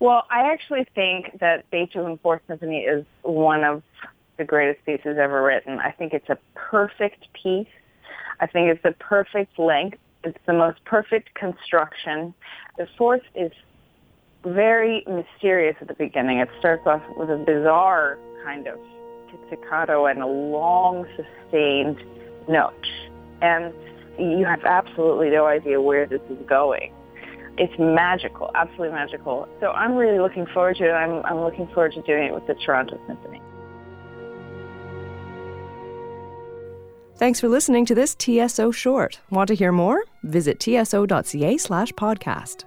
Well, I actually think that Beethoven Fourth Symphony is one of the greatest pieces ever written. I think it's a perfect piece. I think it's the perfect length. It's the most perfect construction. The fourth is very mysterious at the beginning. It starts off with a bizarre kind of pizzicato and a long sustained note. And you have absolutely no idea where this is going. It's magical, absolutely magical. So I'm really looking forward to it. I'm, I'm looking forward to doing it with the Toronto Symphony. Thanks for listening to this TSO short. Want to hear more? Visit tso.ca slash podcast.